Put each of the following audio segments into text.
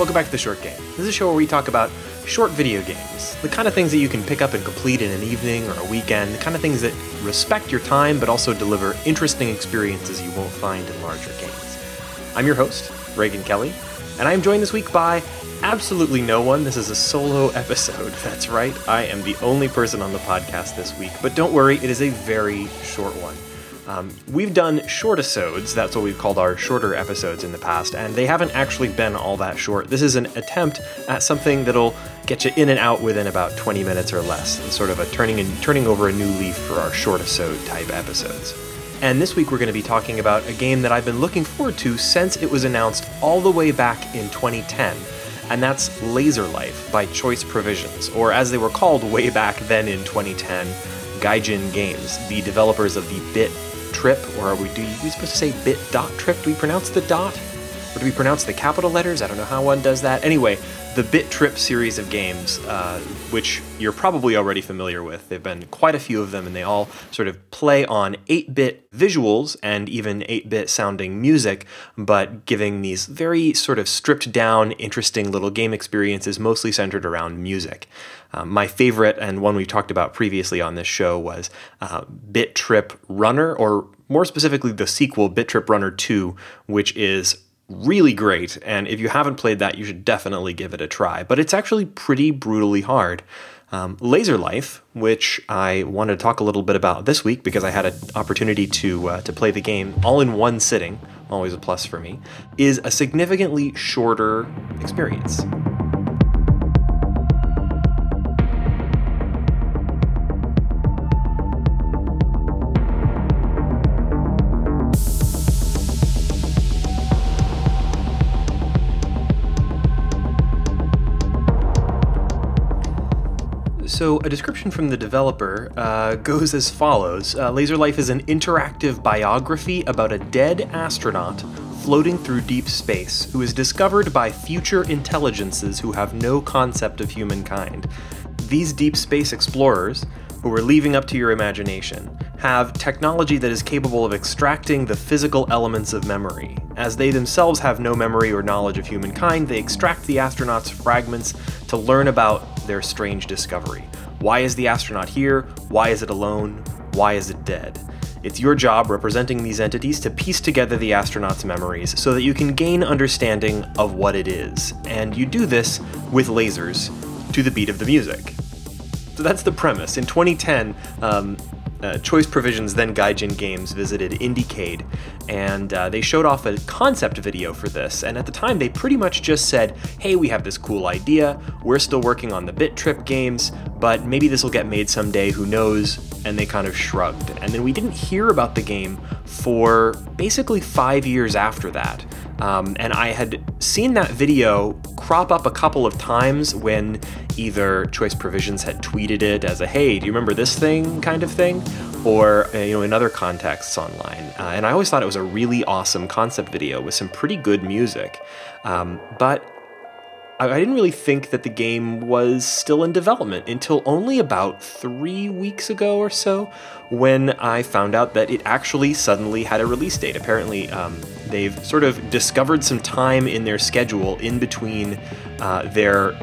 Welcome back to The Short Game. This is a show where we talk about short video games, the kind of things that you can pick up and complete in an evening or a weekend, the kind of things that respect your time but also deliver interesting experiences you won't find in larger games. I'm your host, Reagan Kelly, and I am joined this week by absolutely no one. This is a solo episode. That's right, I am the only person on the podcast this week, but don't worry, it is a very short one. Um, we've done short episodes, that's what we've called our shorter episodes in the past, and they haven't actually been all that short. This is an attempt at something that'll get you in and out within about 20 minutes or less, and sort of a turning and turning over a new leaf for our short episode type episodes. And this week we're going to be talking about a game that I've been looking forward to since it was announced all the way back in 2010 and that's Laserlife by Choice Provisions, or as they were called way back then in 2010, Gaijin Games, the developers of the Bit Trip, or are we, do we supposed to say bit dot trip? Do we pronounce the dot? Or do we pronounce the capital letters? I don't know how one does that. Anyway, the Bit Trip series of games, uh, which you're probably already familiar with. There have been quite a few of them, and they all sort of play on 8 bit visuals and even 8 bit sounding music, but giving these very sort of stripped down, interesting little game experiences, mostly centered around music. Um, my favorite, and one we've talked about previously on this show, was uh, Bit Trip Runner, or more specifically, the sequel, Bit Trip Runner 2, which is really great. And if you haven't played that, you should definitely give it a try. But it's actually pretty brutally hard. Um, Laserlife, which I wanted to talk a little bit about this week because I had an opportunity to uh, to play the game all in one sitting, always a plus for me, is a significantly shorter experience. So, a description from the developer uh, goes as follows uh, Laserlife is an interactive biography about a dead astronaut floating through deep space who is discovered by future intelligences who have no concept of humankind. These deep space explorers, who are leaving up to your imagination, have technology that is capable of extracting the physical elements of memory. As they themselves have no memory or knowledge of humankind, they extract the astronauts' fragments to learn about their strange discovery. Why is the astronaut here? Why is it alone? Why is it dead? It's your job representing these entities to piece together the astronaut's memories so that you can gain understanding of what it is. And you do this with lasers to the beat of the music. So that's the premise. In 2010, um, uh, Choice Provisions, then Gaijin Games, visited Indiecade, and uh, they showed off a concept video for this. And at the time, they pretty much just said, "Hey, we have this cool idea. We're still working on the Bit Trip games, but maybe this will get made someday. Who knows?" And they kind of shrugged. And then we didn't hear about the game for basically five years after that. Um, and I had seen that video crop up a couple of times when either Choice Provisions had tweeted it as a "Hey, do you remember this thing?" kind of thing, or uh, you know in other contexts online. Uh, and I always thought it was a really awesome concept video with some pretty good music. Um, but I didn't really think that the game was still in development until only about three weeks ago or so when I found out that it actually suddenly had a release date. Apparently, um, they've sort of discovered some time in their schedule in between uh, their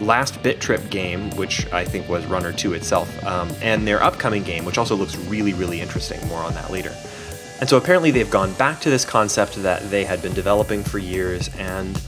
last Bit Trip game, which I think was Runner 2 itself, um, and their upcoming game, which also looks really, really interesting. More on that later. And so apparently, they've gone back to this concept that they had been developing for years and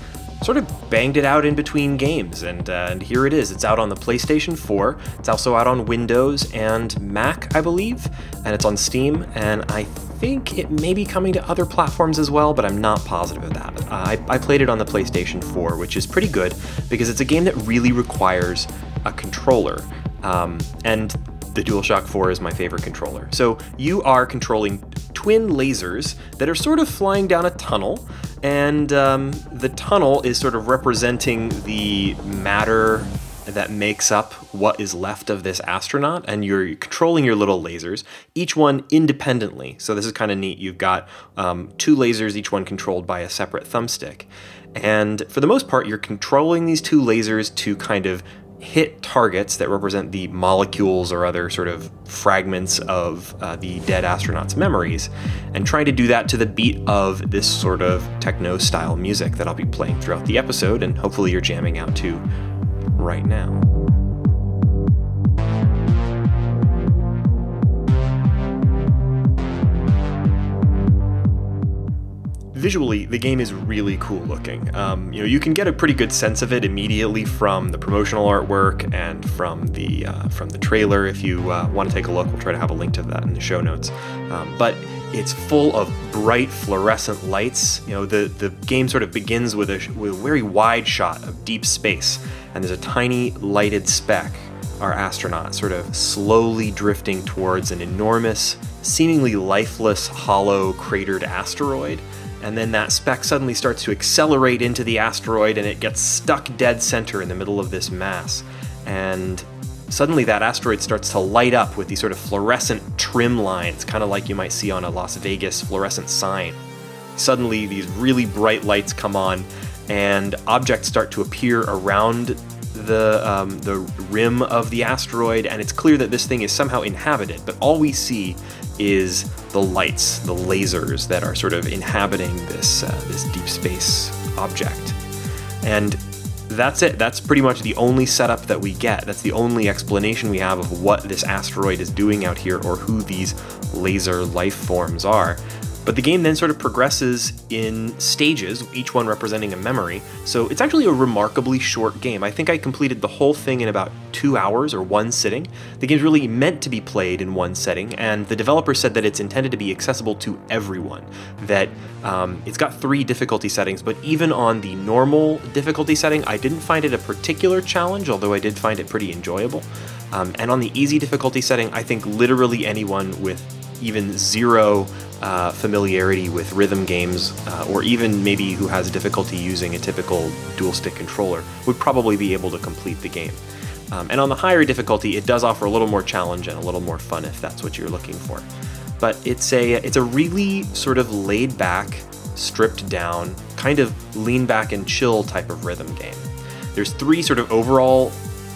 sort of banged it out in between games, and, uh, and here it is. It's out on the PlayStation 4. It's also out on Windows and Mac, I believe, and it's on Steam. And I think it may be coming to other platforms as well, but I'm not positive of that. Uh, I, I played it on the PlayStation 4, which is pretty good because it's a game that really requires a controller. Um, and the DualShock 4 is my favorite controller. So you are controlling twin lasers that are sort of flying down a tunnel, and um, the tunnel is sort of representing the matter that makes up what is left of this astronaut, and you're controlling your little lasers, each one independently. So, this is kind of neat. You've got um, two lasers, each one controlled by a separate thumbstick. And for the most part, you're controlling these two lasers to kind of hit targets that represent the molecules or other sort of fragments of uh, the dead astronauts' memories, and trying to do that to the beat of this sort of techno style music that I'll be playing throughout the episode, and hopefully you're jamming out to right now. visually, the game is really cool looking. Um, you know, you can get a pretty good sense of it immediately from the promotional artwork and from the uh, from the trailer. If you uh, want to take a look, we'll try to have a link to that in the show notes. Um, but it's full of bright fluorescent lights. You know, the the game sort of begins with a with a very wide shot of deep space, and there's a tiny lighted speck. Our astronaut sort of slowly drifting towards an enormous, seemingly lifeless, hollow, cratered asteroid and then that speck suddenly starts to accelerate into the asteroid and it gets stuck dead center in the middle of this mass. And suddenly that asteroid starts to light up with these sort of fluorescent trim lines, kind of like you might see on a Las Vegas fluorescent sign. Suddenly, these really bright lights come on, and objects start to appear around the um, the rim of the asteroid, and it's clear that this thing is somehow inhabited. But all we see is the lights, the lasers that are sort of inhabiting this uh, this deep space object. And that's it. That's pretty much the only setup that we get. That's the only explanation we have of what this asteroid is doing out here or who these laser life forms are. But the game then sort of progresses in stages, each one representing a memory. So it's actually a remarkably short game. I think I completed the whole thing in about two hours or one sitting. The game's really meant to be played in one setting, and the developer said that it's intended to be accessible to everyone. That um, it's got three difficulty settings, but even on the normal difficulty setting, I didn't find it a particular challenge, although I did find it pretty enjoyable. Um, and on the easy difficulty setting, I think literally anyone with even zero uh, familiarity with rhythm games, uh, or even maybe who has difficulty using a typical dual stick controller, would probably be able to complete the game. Um, and on the higher difficulty, it does offer a little more challenge and a little more fun if that's what you're looking for. But it's a it's a really sort of laid back, stripped down, kind of lean back and chill type of rhythm game. There's three sort of overall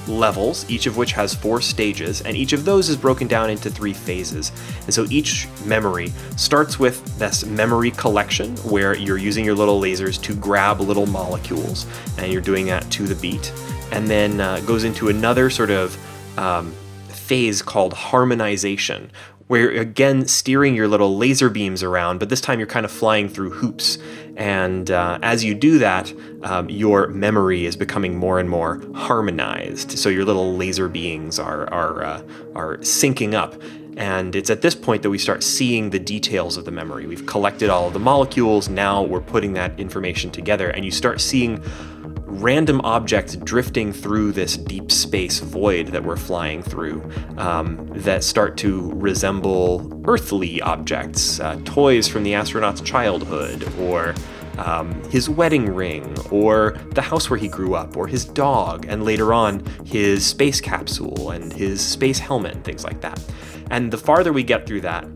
levels, each of which has four stages, and each of those is broken down into three phases. And so each memory starts with this memory collection where you're using your little lasers to grab little molecules, and you're doing that to the beat. And then uh, goes into another sort of um, phase called harmonization, where again steering your little laser beams around, but this time you're kind of flying through hoops. And uh, as you do that, um, your memory is becoming more and more harmonized. So your little laser beings are are uh, are syncing up. And it's at this point that we start seeing the details of the memory. We've collected all of the molecules. Now we're putting that information together, and you start seeing random objects drifting through this deep space void that we're flying through um, that start to resemble earthly objects, uh, toys from the astronaut's childhood, or um, his wedding ring, or the house where he grew up, or his dog, and later on, his space capsule and his space helmet, and things like that. And the farther we get through that,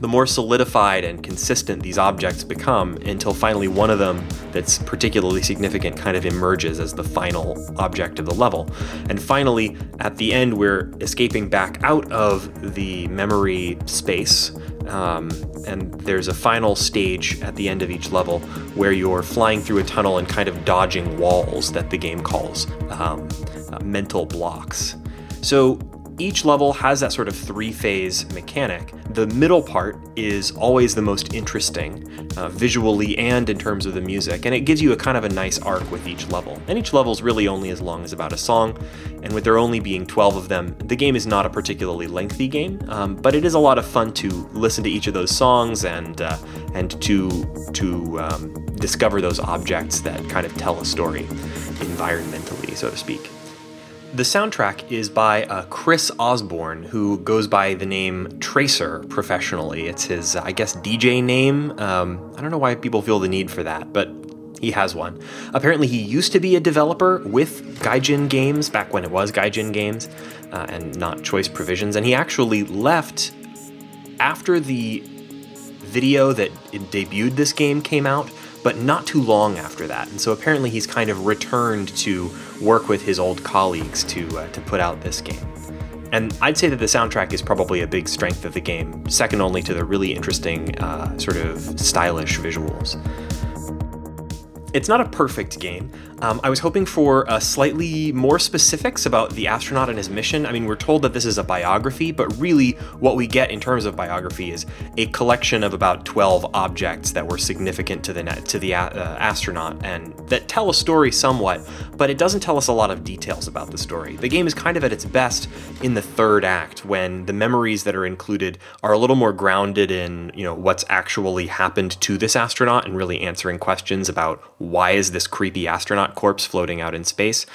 the more solidified and consistent these objects become until finally one of them that's particularly significant kind of emerges as the final object of the level. And finally, at the end, we're escaping back out of the memory space. Um, and there's a final stage at the end of each level where you're flying through a tunnel and kind of dodging walls that the game calls um, uh, mental blocks. So each level has that sort of three phase mechanic. The middle part is always the most interesting, uh, visually and in terms of the music, and it gives you a kind of a nice arc with each level. And each level is really only as long as about a song, and with there only being 12 of them, the game is not a particularly lengthy game, um, but it is a lot of fun to listen to each of those songs and uh, and to to um, discover those objects that kind of tell a story environmentally, so to speak. The soundtrack is by uh, Chris Osborne, who goes by the name Tracer professionally. It's his, uh, I guess, DJ name. Um, I don't know why people feel the need for that, but he has one. Apparently, he used to be a developer with Gaijin Games back when it was Gaijin Games uh, and not Choice Provisions, and he actually left after the video that debuted this game came out but not too long after that. And so apparently he's kind of returned to work with his old colleagues to, uh, to put out this game. And I'd say that the soundtrack is probably a big strength of the game, second only to the really interesting, uh, sort of stylish visuals. It's not a perfect game. Um, I was hoping for uh, slightly more specifics about the astronaut and his mission. I mean, we're told that this is a biography, but really what we get in terms of biography is a collection of about 12 objects that were significant to the to the uh, astronaut and that tell a story somewhat, but it doesn't tell us a lot of details about the story. The game is kind of at its best in the third act when the memories that are included are a little more grounded in, you know, what's actually happened to this astronaut and really answering questions about why is this creepy astronaut corpse floating out in space?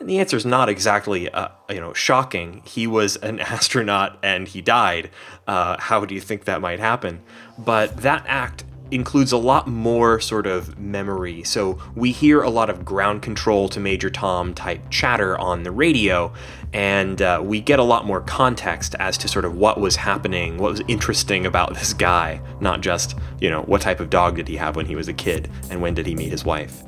And the answer is not exactly, uh, you know, shocking. He was an astronaut and he died. Uh, how do you think that might happen? But that act includes a lot more sort of memory. So we hear a lot of ground control to Major Tom type chatter on the radio, and uh, we get a lot more context as to sort of what was happening, what was interesting about this guy, not just, you know, what type of dog did he have when he was a kid and when did he meet his wife.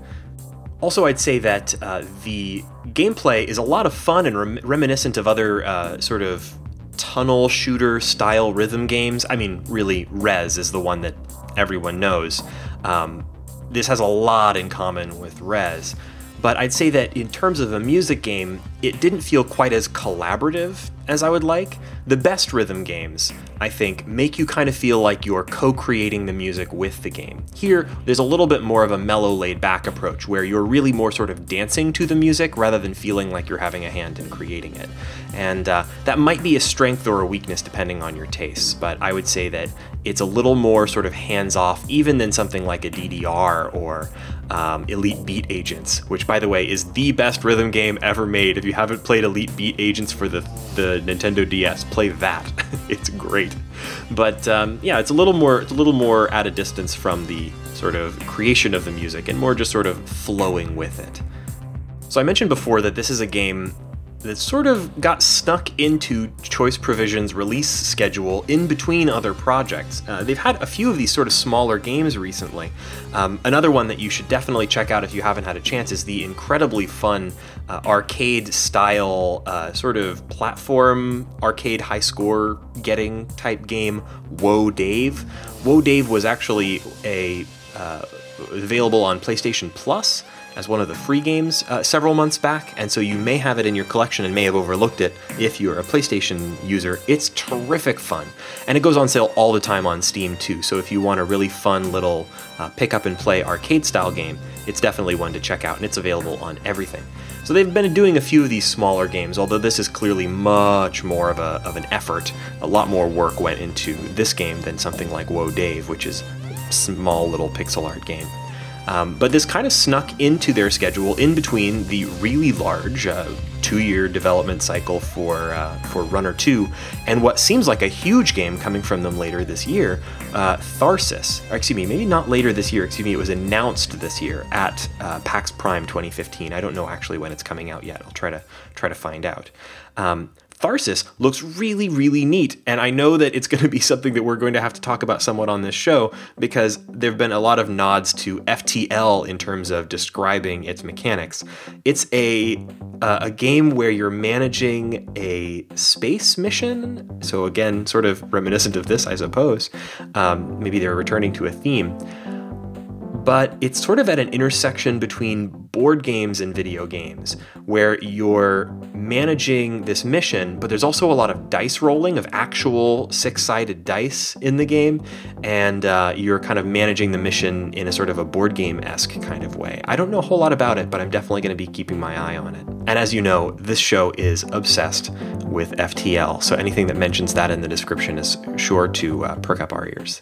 Also, I'd say that uh, the gameplay is a lot of fun and rem- reminiscent of other uh, sort of tunnel shooter style rhythm games. I mean, really, Rez is the one that everyone knows. Um, this has a lot in common with Rez. But I'd say that in terms of a music game, it didn't feel quite as collaborative as I would like. The best rhythm games, I think, make you kind of feel like you're co creating the music with the game. Here, there's a little bit more of a mellow, laid back approach where you're really more sort of dancing to the music rather than feeling like you're having a hand in creating it. And uh, that might be a strength or a weakness depending on your tastes, but I would say that it's a little more sort of hands off, even than something like a DDR or um, Elite Beat Agents, which, by the way, is the best rhythm game ever made. If you haven't played Elite Beat Agents for the, the Nintendo DS, play that. it's great. But um, yeah, it's a little more it's a little more at a distance from the sort of creation of the music and more just sort of flowing with it. So I mentioned before that this is a game that sort of got stuck into Choice Provision's release schedule in between other projects. Uh, they've had a few of these sort of smaller games recently. Um, another one that you should definitely check out if you haven't had a chance is the incredibly fun uh, arcade style, uh, sort of platform arcade high score getting type game, Whoa Dave. Whoa Dave was actually a uh, available on PlayStation Plus as one of the free games uh, several months back, and so you may have it in your collection and may have overlooked it if you're a PlayStation user. It's terrific fun, and it goes on sale all the time on Steam too. So if you want a really fun little uh, pick up and play arcade style game, it's definitely one to check out, and it's available on everything. So they've been doing a few of these smaller games, although this is clearly much more of, a, of an effort. A lot more work went into this game than something like Whoa Dave, which is a small little pixel art game. Um, but this kind of snuck into their schedule in between the really large uh, two-year development cycle for uh, for Runner 2 and what seems like a huge game coming from them later this year, uh, Tharsis. Or excuse me, maybe not later this year. Excuse me, it was announced this year at uh, PAX Prime 2015. I don't know actually when it's coming out yet. I'll try to try to find out. Um, Tharsis looks really, really neat. And I know that it's going to be something that we're going to have to talk about somewhat on this show because there have been a lot of nods to FTL in terms of describing its mechanics. It's a, uh, a game where you're managing a space mission. So, again, sort of reminiscent of this, I suppose. Um, maybe they're returning to a theme but it's sort of at an intersection between board games and video games, where you're managing this mission, but there's also a lot of dice rolling of actual six sided dice in the game, and uh, you're kind of managing the mission in a sort of a board game esque kind of way. I don't know a whole lot about it, but I'm definitely going to be keeping my eye on it. And as you know, this show is obsessed with FTL, so anything that mentions that in the description is sure to uh, perk up our ears.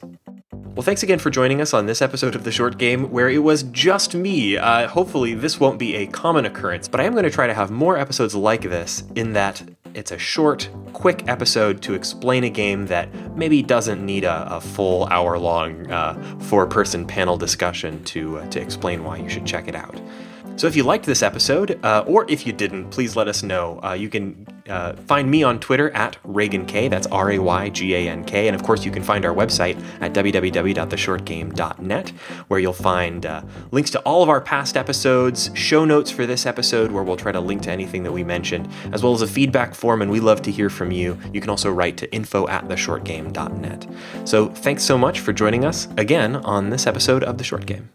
Well, thanks again for joining us on this episode of The Short Game, where it was just me. Uh, hopefully, this won't be a common occurrence, but I am going to try to have more episodes like this in that it's a short, quick episode to explain a game that maybe doesn't need a, a full hour long uh, four person panel discussion to, uh, to explain why you should check it out. So if you liked this episode, uh, or if you didn't, please let us know. Uh, you can uh, find me on Twitter at Raygan K. That's R A Y G A N K. And of course, you can find our website at www.theshortgame.net, where you'll find uh, links to all of our past episodes, show notes for this episode, where we'll try to link to anything that we mentioned, as well as a feedback form. And we love to hear from you. You can also write to info at theshortgame.net. So thanks so much for joining us again on this episode of The Short Game.